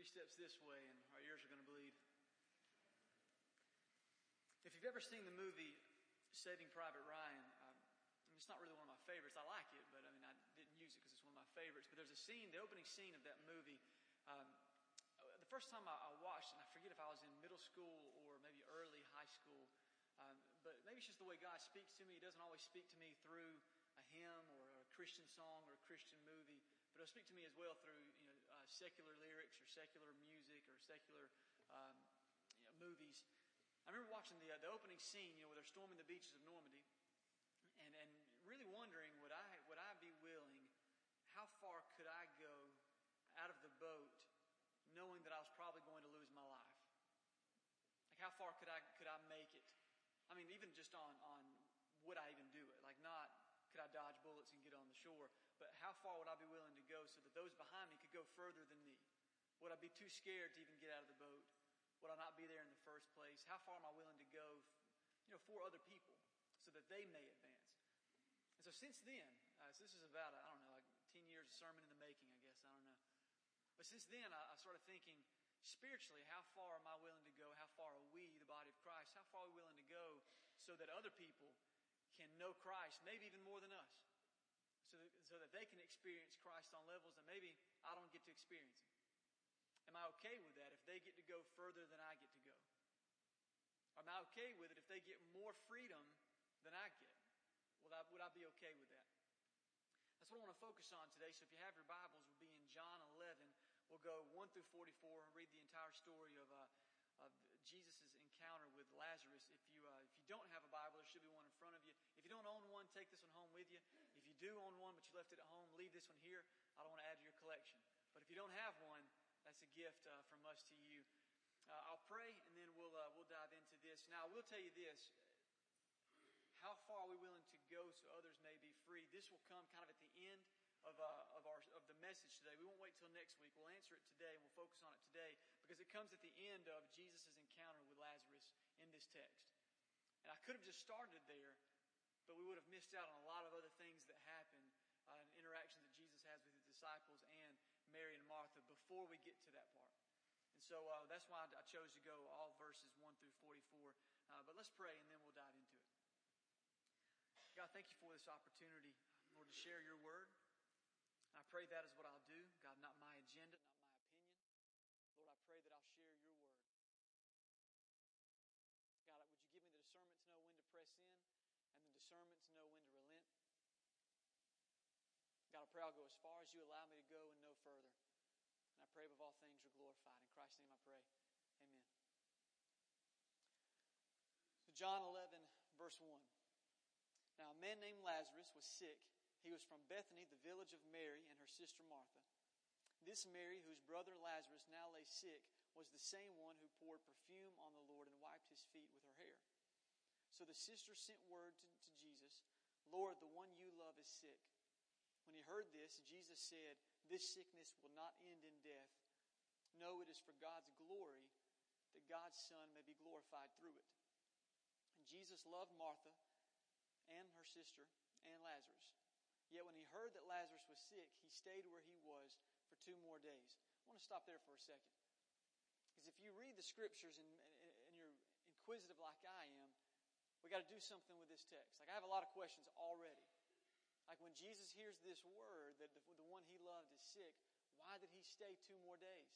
three steps this way and our ears are going to bleed. If you've ever seen the movie Saving Private Ryan, it's not really one of my favorites. I like it, but I mean, I didn't use it because it's one of my favorites. But there's a scene, the opening scene of that movie. Um, the first time I, I watched, and I forget if I was in middle school or maybe early high school, um, but maybe it's just the way God speaks to me. He doesn't always speak to me through a hymn or a Christian song or a Christian movie, but He'll speak to me as well through you know secular lyrics or secular music or secular um, you know, movies. I remember watching the uh, the opening scene, you know, where they're storming the beaches of Normandy, and and really wondering would I would I be willing? How far could I go out of the boat, knowing that I was probably going to lose my life? Like how far could I could I make it? I mean, even just on on would I even do it? Like not could I dodge bullets and get on the shore, but how far would I be willing to go so that those behind me could go further than me? Would I be too scared to even get out of the boat? Would I not be there in the first place? How far am I willing to go, you know, for other people so that they may advance? And so since then, uh, so this is about, I don't know, like 10 years of sermon in the making, I guess, I don't know. But since then, I, I started thinking, spiritually, how far am I willing to go? How far are we, the body of Christ, how far are we willing to go so that other people can know Christ, maybe even more than us? So that, so that they can experience Christ on levels that maybe I don't get to experience. Am I okay with that if they get to go further than I get to go? Am I okay with it if they get more freedom than I get? Would I, would I be okay with that? That's what I want to focus on today. So if you have your Bibles, we'll be in John 11. We'll go 1 through 44 and read the entire story of, uh, of Jesus' encounter with Lazarus. If you, uh, if you don't have a Bible, there should be one in front of you. If you don't own one, take this one home with you. Do own one, but you left it at home, leave this one here. I don't want to add to your collection. But if you don't have one, that's a gift uh, from us to you. Uh, I'll pray and then we'll, uh, we'll dive into this. Now, I will tell you this. How far are we willing to go so others may be free? This will come kind of at the end of, uh, of, our, of the message today. We won't wait till next week. We'll answer it today and we'll focus on it today because it comes at the end of Jesus' encounter with Lazarus in this text. And I could have just started there, but we would have missed out on a lot of other things that happen uh, and interactions that Jesus has with his disciples and Mary and Martha before we get to that part. And so uh, that's why I chose to go all verses 1 through 44. Uh, but let's pray and then we'll dive into it. God, thank you for this opportunity, Lord, to share your word. I pray that is what I'll do. God, not my agenda, not my opinion. Lord, I pray that I'll share your word. God, would you give me the discernment to know when to press in know when to relent? God, I pray I'll go as far as you allow me to go and no further. And I pray above all things are glorified. In Christ's name I pray. Amen. So John 11, verse 1. Now a man named Lazarus was sick. He was from Bethany, the village of Mary and her sister Martha. This Mary, whose brother Lazarus now lay sick, was the same one who poured perfume on the Lord and wiped his feet with her hair. So the sister sent word to, to Jesus, Lord, the one you love is sick. When he heard this, Jesus said, This sickness will not end in death. No, it is for God's glory that God's Son may be glorified through it. And Jesus loved Martha and her sister and Lazarus. Yet when he heard that Lazarus was sick, he stayed where he was for two more days. I want to stop there for a second. Because if you read the scriptures and, and you're inquisitive like I am, we got to do something with this text. Like I have a lot of questions already. Like when Jesus hears this word that the, the one he loved is sick, why did he stay two more days?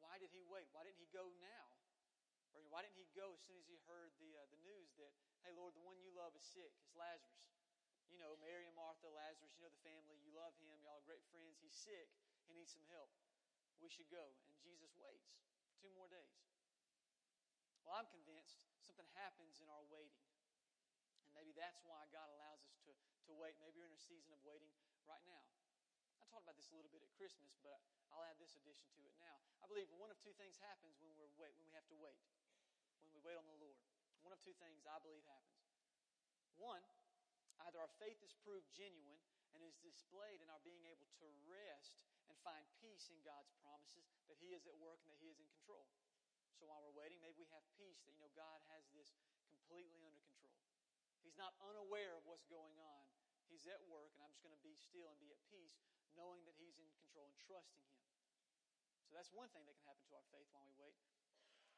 Why did he wait? Why didn't he go now? Or why didn't he go as soon as he heard the, uh, the news that, hey, Lord, the one you love is sick. It's Lazarus. You know, Mary and Martha, Lazarus, you know the family. You love him. Y'all are great friends. He's sick. He needs some help. We should go. And Jesus waits two more days. Well, I'm convinced something happens in our waiting. And maybe that's why God allows us to, to wait. Maybe you're in a season of waiting right now. I talked about this a little bit at Christmas, but I'll add this addition to it now. I believe one of two things happens when, we're wait, when we have to wait, when we wait on the Lord. One of two things I believe happens. One, either our faith is proved genuine and is displayed in our being able to rest and find peace in God's promises that He is at work and that He is in control. So while we're waiting, maybe we have peace that, you know, God has this completely under control. He's not unaware of what's going on. He's at work, and I'm just going to be still and be at peace, knowing that He's in control and trusting Him. So that's one thing that can happen to our faith while we wait.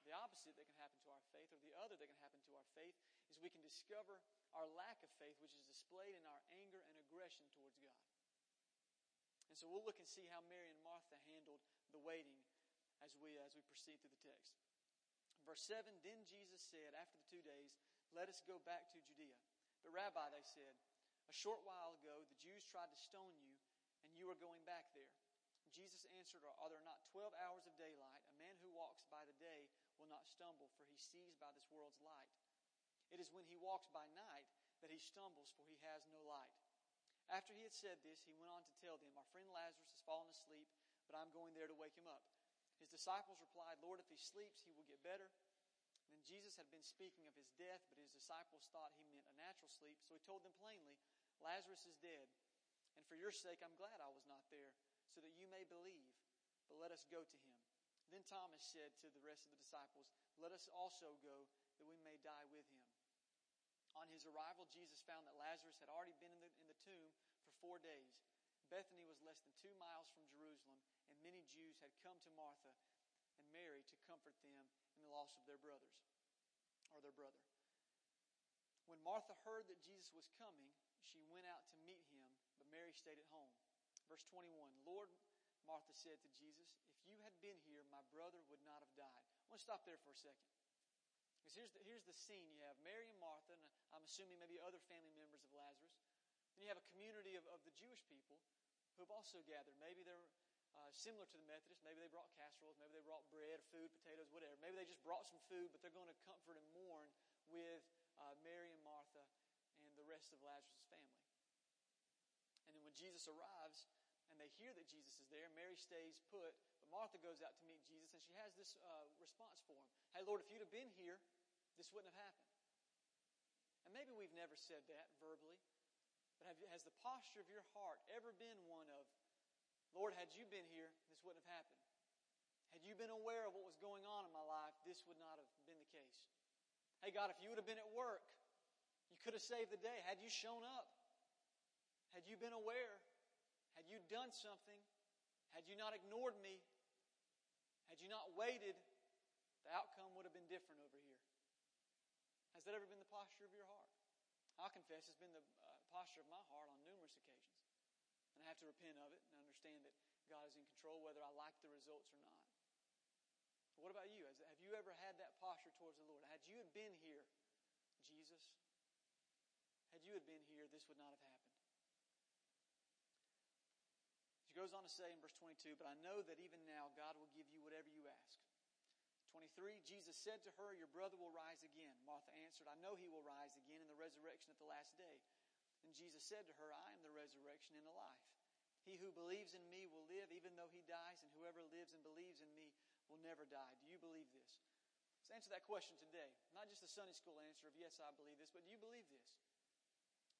The opposite that can happen to our faith, or the other that can happen to our faith, is we can discover our lack of faith, which is displayed in our anger and aggression towards God. And so we'll look and see how Mary and Martha handled the waiting as we, as we proceed through the text. Verse 7 Then Jesus said, After the two days, let us go back to Judea. But, Rabbi, they said, a short while ago the Jews tried to stone you, and you are going back there. Jesus answered, Are there not twelve hours of daylight? A man who walks by the day will not stumble, for he sees by this world's light. It is when he walks by night that he stumbles, for he has no light. After he had said this, he went on to tell them, Our friend Lazarus has fallen asleep, but I'm going there to wake him up. His disciples replied, Lord, if he sleeps, he will get better. Then Jesus had been speaking of his death, but his disciples thought he meant a natural sleep, so he told them plainly, Lazarus is dead, and for your sake I'm glad I was not there, so that you may believe. But let us go to him. Then Thomas said to the rest of the disciples, Let us also go, that we may die with him. On his arrival, Jesus found that Lazarus had already been in the, in the tomb for four days. Bethany was less than two miles from Jerusalem, and many Jews had come to Martha and Mary to comfort them in the loss of their brothers, or their brother. When Martha heard that Jesus was coming, she went out to meet him, but Mary stayed at home. Verse 21 Lord, Martha said to Jesus, If you had been here, my brother would not have died. I want to stop there for a second. Because here's the, here's the scene. You have Mary and Martha, and I'm assuming maybe other family members of Lazarus. Then you have a community of, of the Jewish people who have also gathered. Maybe they're uh, similar to the Methodists. Maybe they brought casseroles. Maybe they brought bread, food, potatoes, whatever. Maybe they just brought some food, but they're going to comfort and mourn with uh, Mary and Martha and the rest of Lazarus' family. And then when Jesus arrives and they hear that Jesus is there, Mary stays put, but Martha goes out to meet Jesus and she has this uh, response for him Hey, Lord, if you'd have been here, this wouldn't have happened. And maybe we've never said that verbally, but have, has the posture of your heart ever been one of, Lord, had you been here, this wouldn't have happened? Had you been aware of what was going on in my life, this would not have been the case. Hey, God, if you would have been at work, you could have saved the day. Had you shown up, had you been aware, had you done something, had you not ignored me, had you not waited, the outcome would have been different over here. Has that ever been the posture of your heart? I'll confess it's been the uh, posture of my heart on numerous occasions. And I have to repent of it and understand that God is in control whether I like the results or not. What about you? Have you ever had that posture towards the Lord? Had you had been here, Jesus, had you had been here, this would not have happened. She goes on to say in verse 22, But I know that even now God will give you whatever you ask. 23, Jesus said to her, Your brother will rise again. Martha answered, I know he will rise again in the resurrection at the last day. And Jesus said to her, I am the resurrection and the life. He who believes in me will live even though he dies, and whoever lives and believes in me will never die. Do you believe this? Let's answer that question today. Not just the Sunday school answer of yes, I believe this, but do you believe this?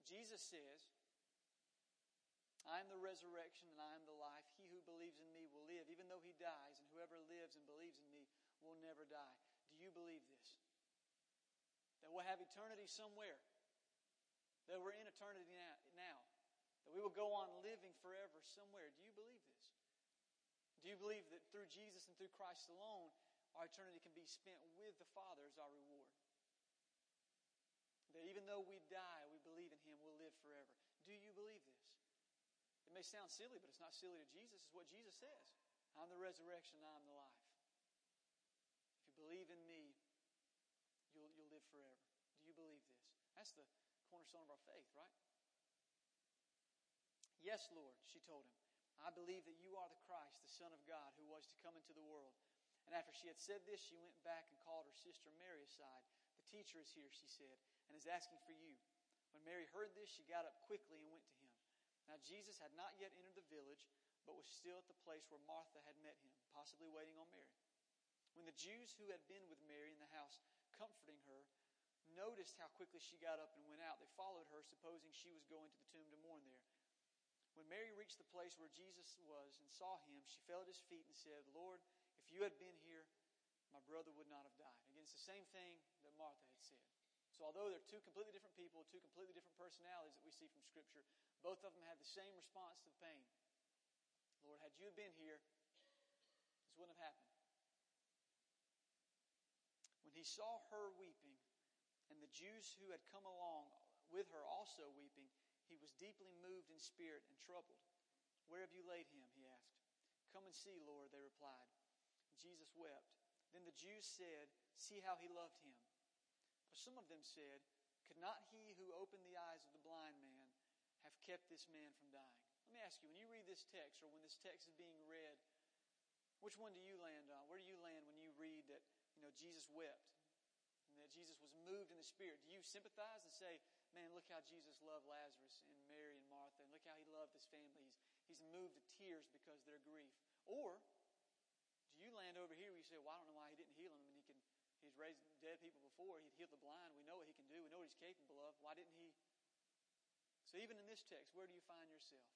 Jesus says, I am the resurrection and I am the life. He who believes in me will live, even though he dies, and whoever lives and believes in me will never die. Do you believe this? That we'll have eternity somewhere. That we're in eternity now. That we will go on living forever somewhere. Do you believe this? Do you believe that through Jesus and through Christ alone, our eternity can be spent with the Father as our reward? That even though we die, we believe in Him, we'll live forever. Do you believe this? It may sound silly, but it's not silly to Jesus. It's what Jesus says. I'm the resurrection, I'm the life. If you believe in me, you'll, you'll live forever. Do you believe this? That's the cornerstone of our faith, right? Yes, Lord, she told him. I believe that you are the Christ, the Son of God, who was to come into the world. And after she had said this, she went back and called her sister Mary aside. The teacher is here, she said, and is asking for you. When Mary heard this, she got up quickly and went to him. Now, Jesus had not yet entered the village, but was still at the place where Martha had met him, possibly waiting on Mary. When the Jews who had been with Mary in the house, comforting her, noticed how quickly she got up and went out, they followed her, supposing she was going to the tomb to mourn there. When Mary reached the place where Jesus was and saw him, she fell at his feet and said, Lord, if you had been here, my brother would not have died. Again, it's the same thing that Martha had said. So, although they're two completely different people, two completely different personalities that we see from Scripture, both of them had the same response to the pain. Lord, had you been here, This wouldn't have happened. When he saw her weeping, and the Jews who had come along with her also weeping, he was deeply moved in spirit and troubled. Where have you laid him? he asked. Come and see, Lord, they replied. Jesus wept. Then the Jews said, See how he loved him. But some of them said, Could not he who opened the eyes of the blind man have kept this man from dying? Let me ask you, when you read this text or when this text is being read, which one do you land on? Where do you land when you read that, you know, Jesus wept that Jesus was moved in the Spirit? Do you sympathize and say, man, look how Jesus loved Lazarus and Mary and Martha, and look how he loved his family. He's, he's moved to tears because of their grief. Or do you land over here where you say, well, I don't know why he didn't heal. I mean, he can, he's raised dead people before. He'd healed the blind. We know what he can do. We know what he's capable of. Why didn't he? So even in this text, where do you find yourself?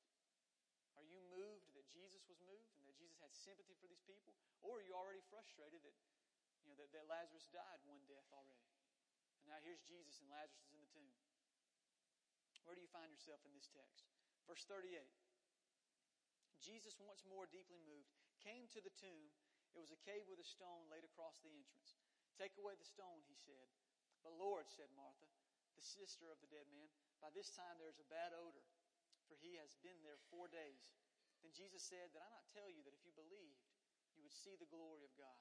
Are you moved that Jesus was moved and that Jesus had sympathy for these people? Or are you already frustrated that, know, that, that Lazarus died one death already? And now here's Jesus and Lazarus is in the tomb. Where do you find yourself in this text? Verse 38. Jesus, once more deeply moved, came to the tomb. It was a cave with a stone laid across the entrance. Take away the stone, he said. But Lord, said Martha, the sister of the dead man, by this time there is a bad odor, for he has been there four days. Then Jesus said, Did I not tell you that if you believed, you would see the glory of God?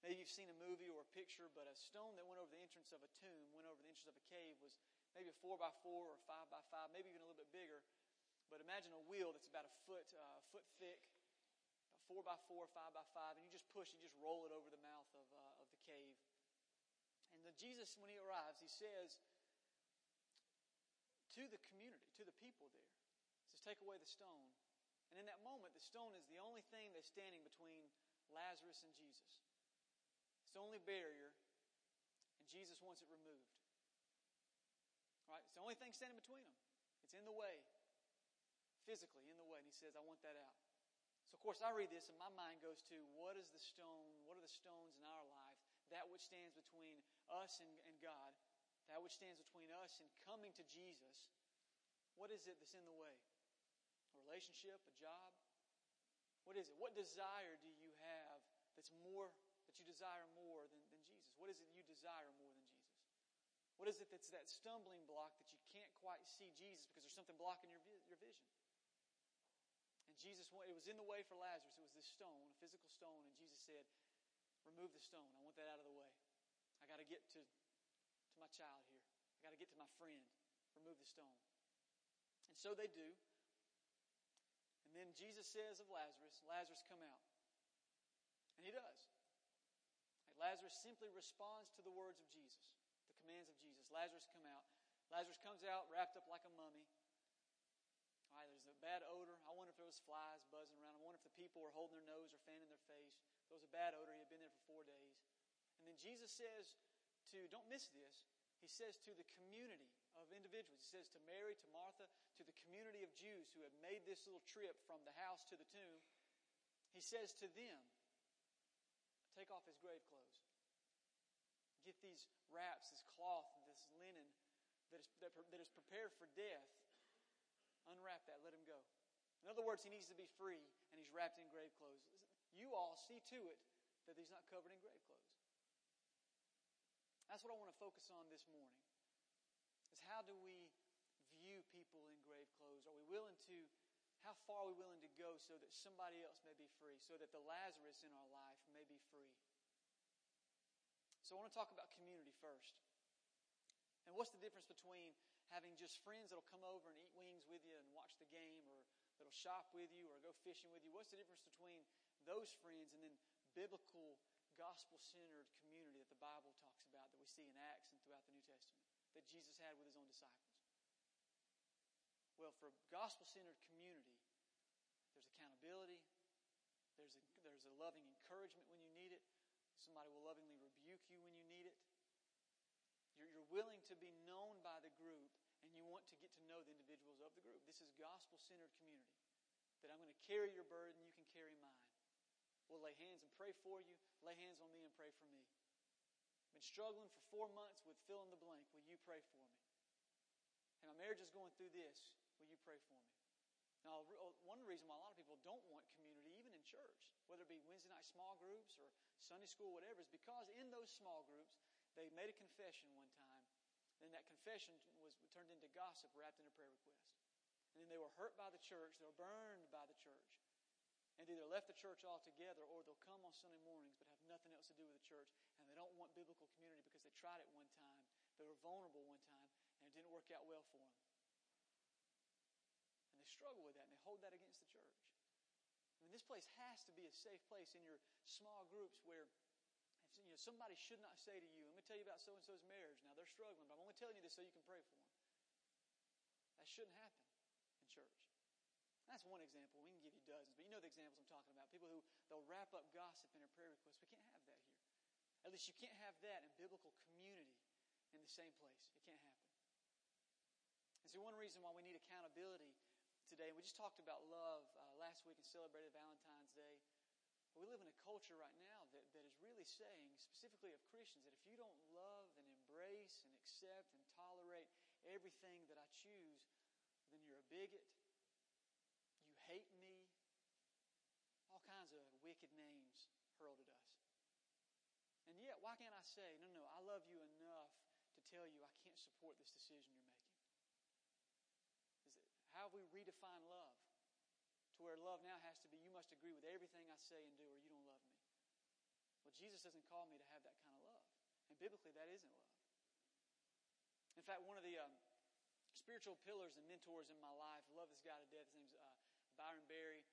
Maybe you've seen a movie or a picture, but a stone that went over the entrance of a tomb, went over the entrance of a cave, was maybe a four by four or five by five, maybe even a little bit bigger. But imagine a wheel that's about a foot, uh, foot thick, four by four, five by five, and you just push, you just roll it over the mouth of, uh, of the cave. And then Jesus, when he arrives, he says to the community, to the people there, he says, take away the stone. And in that moment, the stone is the only thing that's standing between Lazarus and Jesus. It's the only barrier, and Jesus wants it removed. Right? It's the only thing standing between them. It's in the way. Physically in the way. And he says, I want that out. So of course I read this and my mind goes to what is the stone, what are the stones in our life? That which stands between us and, and God. That which stands between us and coming to Jesus. What is it that's in the way? A relationship, a job? What is it? What desire do you have that's more, that you desire more than, than Jesus? What is it you desire more than Jesus? What is it that's that stumbling block that you can't quite see Jesus because there's something blocking your, your vision? And Jesus, it was in the way for Lazarus. It was this stone, a physical stone, and Jesus said, Remove the stone. I want that out of the way. I got to get to, to my child here. I got to get to my friend. Remove the stone. And so they do. And then Jesus says of Lazarus, Lazarus, come out. And he does. Lazarus simply responds to the words of Jesus the commands of Jesus. Lazarus come out. Lazarus comes out wrapped up like a mummy. All right, there's a bad odor. I wonder if there was flies buzzing around. I wonder if the people were holding their nose or fanning their face. There was a bad odor. He had been there for four days. And then Jesus says to, don't miss this, he says to the community of individuals, he says to Mary, to Martha, to the community of Jews who had made this little trip from the house to the tomb, he says to them, take off his grave clothes. Get these wraps, this cloth, this linen that is, that, that is prepared for death. Unwrap that, let him go. In other words, he needs to be free and he's wrapped in grave clothes. You all see to it that he's not covered in grave clothes. That's what I want to focus on this morning. Is how do we view people in grave clothes? Are we willing to, how far are we willing to go so that somebody else may be free, so that the Lazarus in our life may be free? So I want to talk about community first. And what's the difference between having just friends that'll come over and eat wings with you and watch the game or that'll shop with you or go fishing with you? What's the difference between those friends and then biblical, gospel centered community that the Bible talks about that we see in Acts and throughout the New Testament that Jesus had with his own disciples? Well, for a gospel centered community, there's accountability, there's a, there's a loving encouragement when you need it, Somebody will lovingly rebuke you when you need it. You're, you're willing to be known by the group, and you want to get to know the individuals of the group. This is gospel centered community. That I'm going to carry your burden, you can carry mine. We'll lay hands and pray for you. Lay hands on me and pray for me. Been struggling for four months with fill in the blank. Will you pray for me? And my marriage is going through this. Pray for me? Now, one reason why a lot of people don't want community, even in church, whether it be Wednesday night small groups or Sunday school, whatever, is because in those small groups, they made a confession one time. Then that confession was turned into gossip wrapped in a prayer request. And then they were hurt by the church, they were burned by the church, and either left the church altogether or they'll come on Sunday mornings but have nothing else to do with the church. And they don't want biblical community because they tried it one time, they were vulnerable one time, and it didn't work out well for them. Struggle with that and they hold that against the church. I mean, this place has to be a safe place in your small groups where you know, somebody should not say to you, let me tell you about so and so's marriage. Now they're struggling, but I'm only telling you this so you can pray for them. That shouldn't happen in church. That's one example. We can give you dozens, but you know the examples I'm talking about. People who they'll wrap up gossip in their prayer requests. We can't have that here. At least you can't have that in biblical community in the same place. It can't happen. And so one reason why we need accountability today. We just talked about love uh, last week and celebrated Valentine's Day. We live in a culture right now that, that is really saying, specifically of Christians, that if you don't love and embrace and accept and tolerate everything that I choose, then you're a bigot. You hate me. All kinds of wicked names hurled at us. And yet, why can't I say, no, no, I love you enough to tell you I can't support this decision you're making? Have we redefined love? To where love now has to be, you must agree with everything I say and do, or you don't love me. Well, Jesus doesn't call me to have that kind of love. And biblically, that isn't love. In fact, one of the um, spiritual pillars and mentors in my life, love this guy to death. His name's uh, Byron Berry.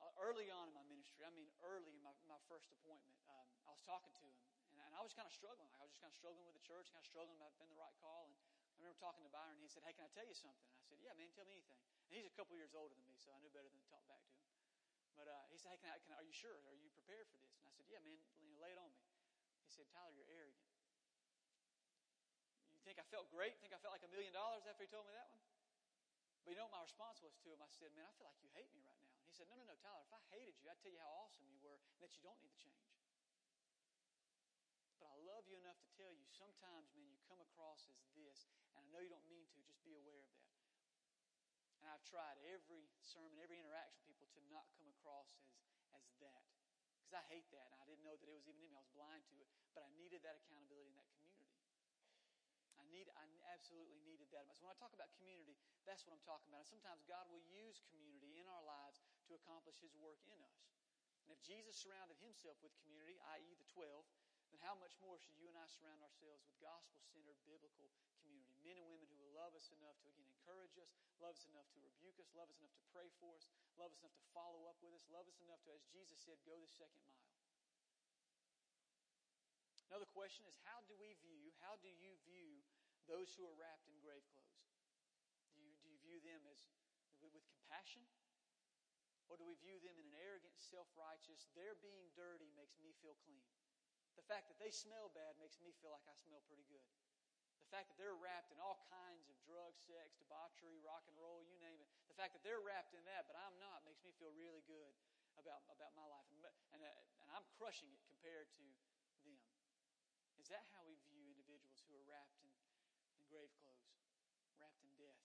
Uh, early on in my ministry, I mean, early in my, my first appointment, um, I was talking to him, and, and I was kind of struggling. Like, I was just kind of struggling with the church, kind of struggling about being the right call. And I remember talking to Byron. He said, Hey, can I tell you something? And I said, Yeah, man, tell me anything. And he's a couple years older than me, so I knew better than to talk back to him. But uh, he said, Hey, can I, can I, are you sure? Are you prepared for this? And I said, Yeah, man, you know, lay it on me. He said, Tyler, you're arrogant. You think I felt great? Think I felt like a million dollars after he told me that one? But you know what my response was to him? I said, Man, I feel like you hate me right now. And he said, No, no, no, Tyler, if I hated you, I'd tell you how awesome you were and that you don't need to change. But I love you enough to tell you sometimes, man, you come across as this, and I know you don't mean to, just be aware of that. And I've tried every sermon, every interaction with people to not come across as, as that. Because I hate that, and I didn't know that it was even in me. I was blind to it. But I needed that accountability in that community. I need, I absolutely needed that. So when I talk about community, that's what I'm talking about. And sometimes God will use community in our lives to accomplish His work in us. And if Jesus surrounded Himself with community, i.e., the 12, then how much more should you and I surround ourselves with gospel centered biblical community? Men and women who will love us enough to, again, encourage us, love us enough to rebuke us, love us enough to pray for us, love us enough to follow up with us, love us enough to, as Jesus said, go the second mile. Another question is how do we view, how do you view those who are wrapped in grave clothes? Do you, do you view them as with, compassion? Or do we view them in an arrogant, self righteous, their being dirty makes me feel clean? The fact that they smell bad makes me feel like I smell pretty good. The fact that they're wrapped in all kinds of drugs, sex, debauchery, rock and roll, you name it. The fact that they're wrapped in that, but I'm not, makes me feel really good about, about my life. And, and, uh, and I'm crushing it compared to them. Is that how we view individuals who are wrapped in, in grave clothes, wrapped in death?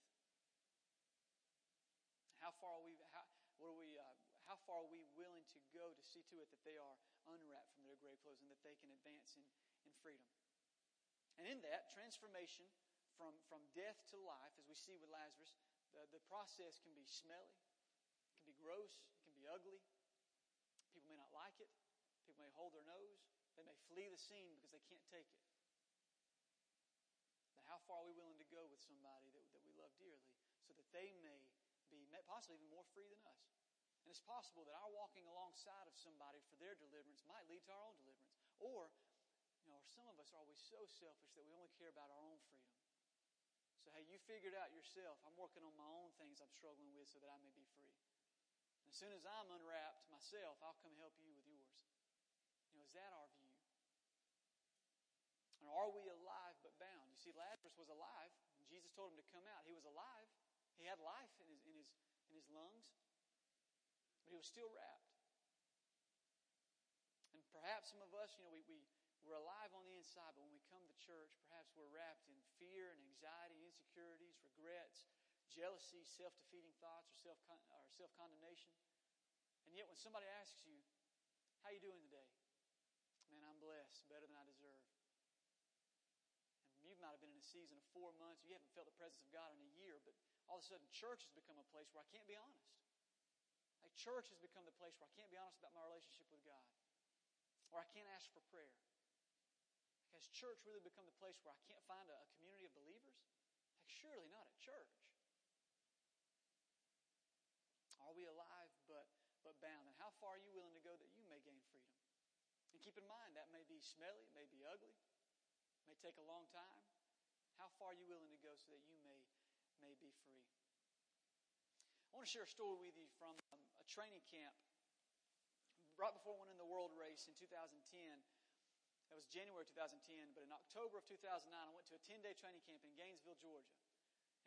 How far are we, how, what are we, uh, how far are we willing to go to see to it that they are unwrapped from their grave clothes and that they can advance in, in freedom? And in that, transformation from, from death to life, as we see with Lazarus, the, the process can be smelly, it can be gross, it can be ugly. People may not like it. People may hold their nose. They may flee the scene because they can't take it. But how far are we willing to go with somebody that, that we love dearly so that they may be possibly even more free than us? And it's possible that our walking alongside of somebody for their deliverance might lead to our own deliverance. Or, you know, some of us are always so selfish that we only care about our own freedom. So, hey, you figured out yourself. I'm working on my own things I'm struggling with so that I may be free. And as soon as I'm unwrapped myself, I'll come help you with yours. You know, is that our view? And are we alive but bound? You see, Lazarus was alive. Jesus told him to come out. He was alive. He had life in his, in his, in his lungs, but he was still wrapped. And perhaps some of us, you know, we, we, we're alive on the inside, but when we come to church, perhaps we're wrapped in fear and anxiety, insecurities, regrets, jealousy, self defeating thoughts, or self or self condemnation. And yet, when somebody asks you, "How you doing today?" Man, I'm blessed, better than I deserve. And you might have been in a season of four months. You haven't felt the presence of God in a year, but all of a sudden, church has become a place where I can't be honest. Church has become the place where I can't be honest about my relationship with God, or I can't ask for prayer. Has church really become the place where I can't find a, a community of believers? Like, surely not at church. Are we alive but, but bound? And how far are you willing to go that you may gain freedom? And keep in mind, that may be smelly, it may be ugly, it may take a long time. How far are you willing to go so that you may, may be free? I want to share a story with you from um, a training camp right before went in the world race in 2010. That was January 2010, but in October of 2009, I went to a 10 day training camp in Gainesville, Georgia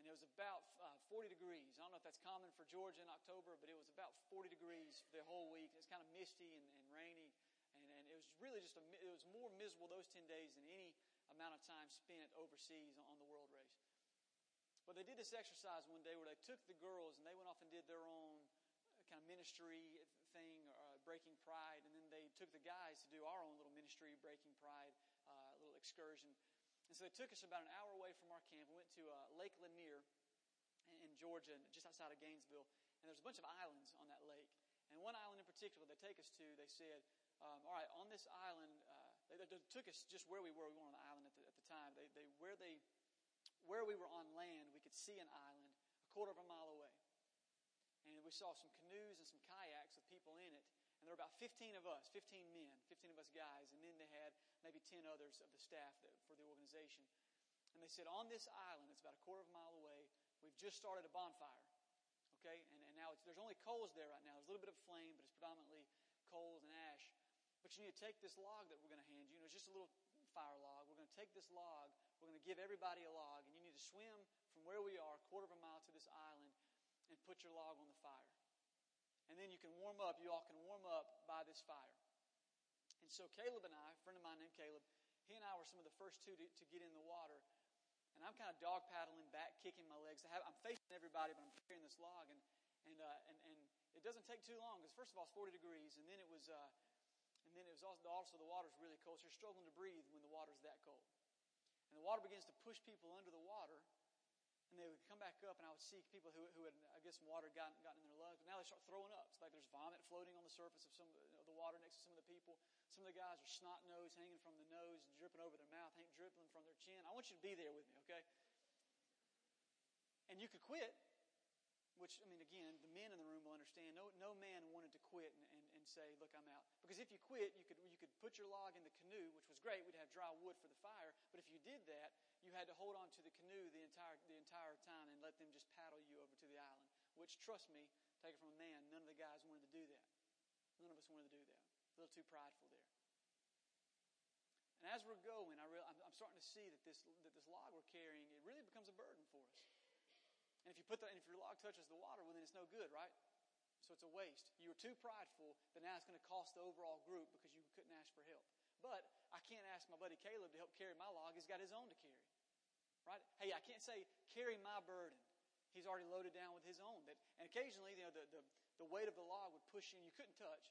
and it was about uh, 40 degrees. I don't know if that's common for Georgia in October, but it was about 40 degrees for the whole week. It was kind of misty and, and rainy, and, and, it was really just a, it was more miserable those 10 days than any amount of time spent overseas on the world race. But they did this exercise one day where they took the girls and they went off and did their own uh, kind of ministry thing, uh, breaking pride, and then they took the guys to do our own little ministry, breaking pride, uh, little excursion. And so they took us about an hour away from our camp. We went to uh, Lake Lanier in Georgia, just outside of Gainesville. And there's a bunch of islands on that lake. And one island in particular they take us to, they said, um, all right, on this island, uh, they, they, took us just where we were. We weren't on the island at the, at the time. They, they, where, they, where we were on land, we could see an island a quarter of a mile away. And we saw some canoes and some kayaks with people in it. And there were about 15 of us, 15 men, 15 of us guys, and then they had maybe 10 others of the staff that, for the organization. And they said, on this island, it's about a quarter of a mile away, we've just started a bonfire. Okay? And, and now there's only coals there right now. There's a little bit of flame, but it's predominantly coals and ash. But you need to take this log that we're going to hand you. You know, it's just a little fire log. We're going to take this log. We're going to give everybody a log. And you need to swim from where we are, a quarter of a mile to this island, and put your log on the fire. And then you can warm up, you all can warm up by this fire. And so Caleb and I, a friend of mine named Caleb, he and I were some of the first two to, to get in the water. And I'm kind of dog paddling back, kicking my legs. I am facing everybody, but I'm carrying this log. And, and, uh, and, and it doesn't take too long because first of all, it's 40 degrees. And then it was, uh, and then it was also, also the water's really cold. So you're struggling to breathe when the water's that cold. And the water begins to push people under the water and they would come back up, and I would see people who, who had, I guess, some water gotten, gotten in their lungs. But now they start throwing up. It's like there's vomit floating on the surface of some of the water next to some of the people. Some of the guys are snot nose hanging from the nose, dripping over their mouth, dripping from their chin. I want you to be there with me, okay? And you could quit, which, I mean, again, the men in the room will understand. No, no man wanted to quit and, say, look, I'm out. Because if you quit, you could, you could put your log in the canoe, which was great. We'd have dry wood for the fire. But if you did that, you had to hold on to the canoe the entire, the entire time and let them just paddle you over to the island. Which, trust me, take it from a man, none of the guys wanted to do that. None of us wanted to do that. A little too prideful there. And as we're going, I I'm, I'm starting to see that this, that this log we're carrying, it really becomes a burden for us. And if you put that, and if your log touches the water, well, then it's no good, right? So it's a waste. You were too prideful, but now it's going to cost the overall group because you couldn't ask for help. But I can't ask my buddy Caleb to help carry my log. He's got his own to carry. Right? Hey, I can't say, carry my burden. He's already loaded down with his own. That, and occasionally, you know, the, the, the weight of the log would push you, and you couldn't touch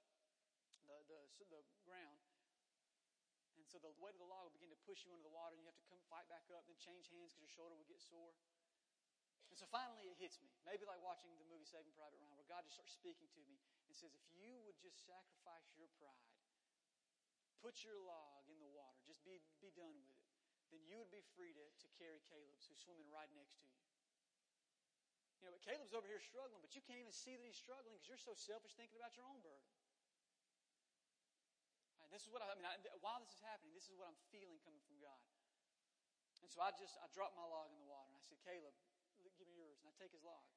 the, the, the ground. And so the weight of the log would begin to push you into the water, and you have to come fight back up, then change hands because your shoulder would get sore. And so finally it hits me. Maybe like watching the movie Saving Private Ryan, where God just starts speaking to me and says, if you would just sacrifice your pride, put your log in the water, just be, be done with it, then you would be free to, to carry Caleb's who's swimming right next to you. You know, but Caleb's over here struggling, but you can't even see that he's struggling because you're so selfish thinking about your own burden. This is what I, I mean. I, while this is happening, this is what I'm feeling coming from God. And so I just I dropped my log in the water and I said, Caleb. And I take his log.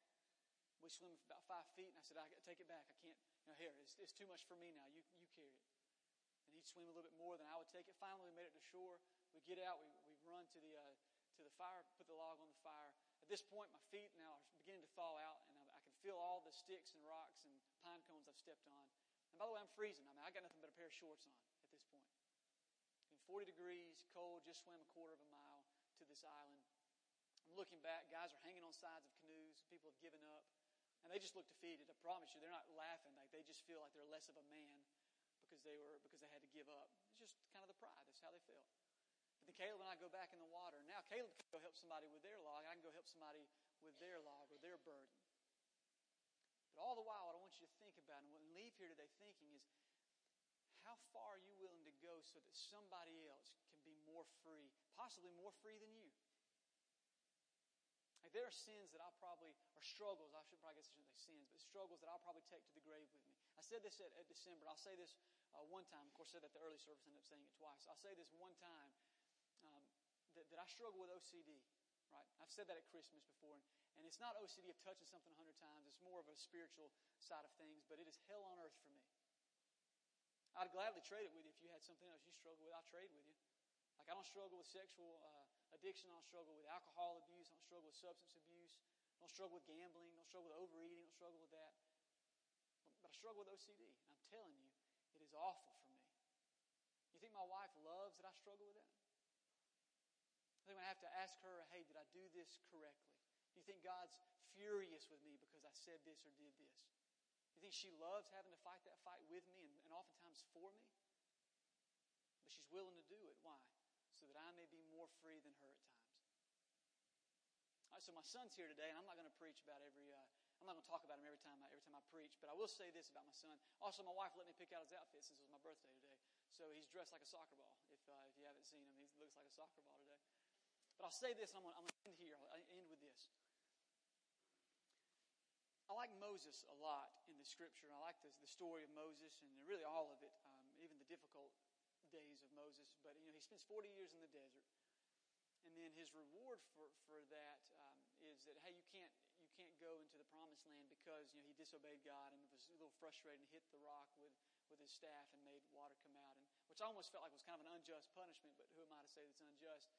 We swim about five feet, and I said, I take it back. I can't, you know, here, it's, it's too much for me now. You, you carry it. And he'd swim a little bit more than I would take it. Finally, we made it to shore. We get out, we, we run to the, uh, to the fire, put the log on the fire. At this point, my feet now are beginning to thaw out, and I, I can feel all the sticks and rocks and pine cones I've stepped on. And by the way, I'm freezing. I mean, I got nothing but a pair of shorts on at this point. In 40 degrees, cold, just swam a quarter of a mile to this island. I'm looking back, guys are hanging on sides of canoes, people have given up, and they just look defeated. I promise you, they're not laughing, like they just feel like they're less of a man because they were because they had to give up. It's just kind of the pride. That's how they felt. But then Caleb and I go back in the water. Now Caleb can go help somebody with their log. I can go help somebody with their log or their burden. But all the while, what I want you to think about and what I leave here today thinking is how far are you willing to go so that somebody else can be more free, possibly more free than you? There are sins that I'll probably, or struggles, I should probably I shouldn't say sins, but struggles that I'll probably take to the grave with me. I said this at, at December. I'll say this uh, one time. Of course, I said that the early service, ended up saying it twice. I'll say this one time um, that, that I struggle with OCD. Right? I've said that at Christmas before, and, and it's not OCD of touching something a hundred times. It's more of a spiritual side of things, but it is hell on earth for me. I'd gladly trade it with you if you had something else you struggle with. I'll trade with you. Like I don't struggle with sexual uh, addiction. I don't struggle with alcohol abuse. I don't struggle with substance abuse. I don't struggle with gambling. I don't struggle with overeating. I don't struggle with that. But I struggle with OCD. And I'm telling you, it is awful for me. You think my wife loves that I struggle with that? I think I have to ask her, hey, did I do this correctly? Do you think God's furious with me because I said this or did this? Do You think she loves having to fight that fight with me and, and oftentimes for me? But she's willing to do it. Why? That I may be more free than her at times. All right, so my son's here today, and I'm not going to preach about every. Uh, I'm not going to talk about him every time I, every time I preach, but I will say this about my son. Also, my wife let me pick out his outfit since it was my birthday today, so he's dressed like a soccer ball. If uh, if you haven't seen him, he looks like a soccer ball today. But I'll say this, I'm going to end here. I'll end with this. I like Moses a lot in the scripture. I like the, the story of Moses and really all of it, um, even the difficult days of Moses. But, you know, he spends 40 years in the desert. And then his reward for, for that um, is that, hey, you can't, you can't go into the promised land because, you know, he disobeyed God and was a little frustrated and hit the rock with, with his staff and made water come out. And, which I almost felt like was kind of an unjust punishment, but who am I to say that's unjust?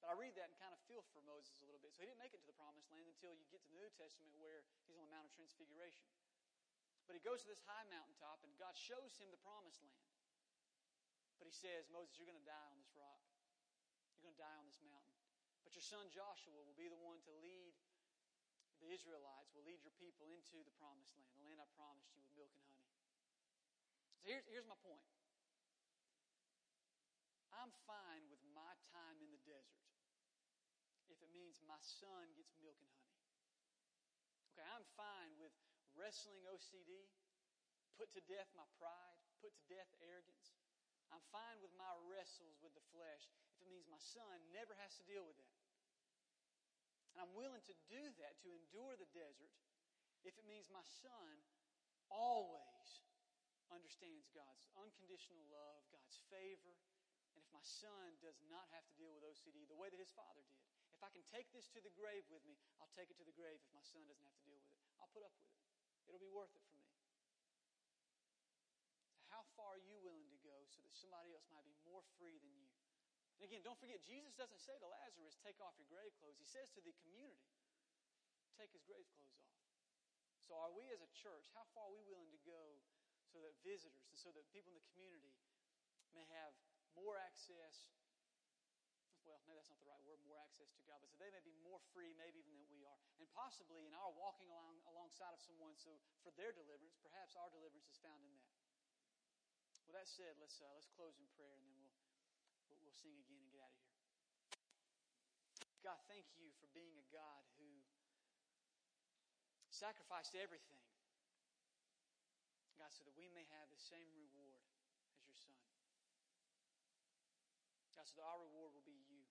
But I read that and kind of feel for Moses a little bit. So he didn't make it to the promised land until you get to the New Testament where he's on the Mount of Transfiguration. But he goes to this high mountaintop and God shows him the promised land. But he says, Moses, you're going to die on this rock. You're going to die on this mountain. But your son Joshua will be the one to lead the Israelites, will lead your people into the promised land, the land I promised you with milk and honey. So here's, here's my point. I'm fine with my time in the desert if it means my son gets milk and honey. Okay, I'm fine with wrestling OCD, put to death my pride, put to death arrogance. I'm fine with my wrestles with the flesh if it means my son never has to deal with that. And I'm willing to do that, to endure the desert, if it means my son always understands God's unconditional love, God's favor, and if my son does not have to deal with OCD the way that his father did, if I can take this to the grave with me, I'll take it to the grave if my son doesn't have to deal with it. I'll put up with it. It'll be worth it for me. How far are you willing so that somebody else might be more free than you? And again, don't forget, Jesus doesn't say to Lazarus, take off your grave clothes. He says to the community, take his grave clothes off. So are we as a church, how far are we willing to go so that visitors and so that people in the community may have more access. Well, maybe that's not the right word, more access to God, but so they may be more free, maybe even than we are. And possibly in our walking along alongside of someone, so for their deliverance, perhaps our deliverance is found in that. That said, let's, uh, let's close in prayer and then we'll, we'll sing again and get out of here. God, thank you for being a God who sacrificed everything. God, so that we may have the same reward as your Son. God, so that our reward will be you.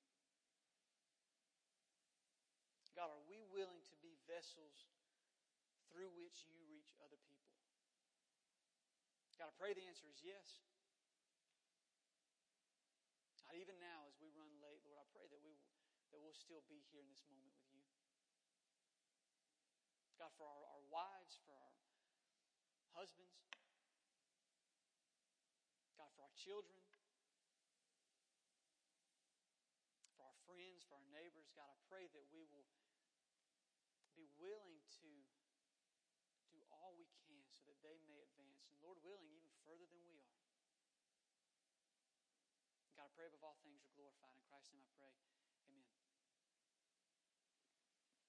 God, are we willing to be vessels through which you reach? I pray the answer is yes. God, even now as we run late, Lord, I pray that we that we'll still be here in this moment with you. God, for our, our wives, for our husbands, God, for our children, for our friends, for our neighbors. God, I pray that we will be willing to do all we can so that they may willing, even further than we are. God, I pray above all things are glorified. In Christ's name I pray.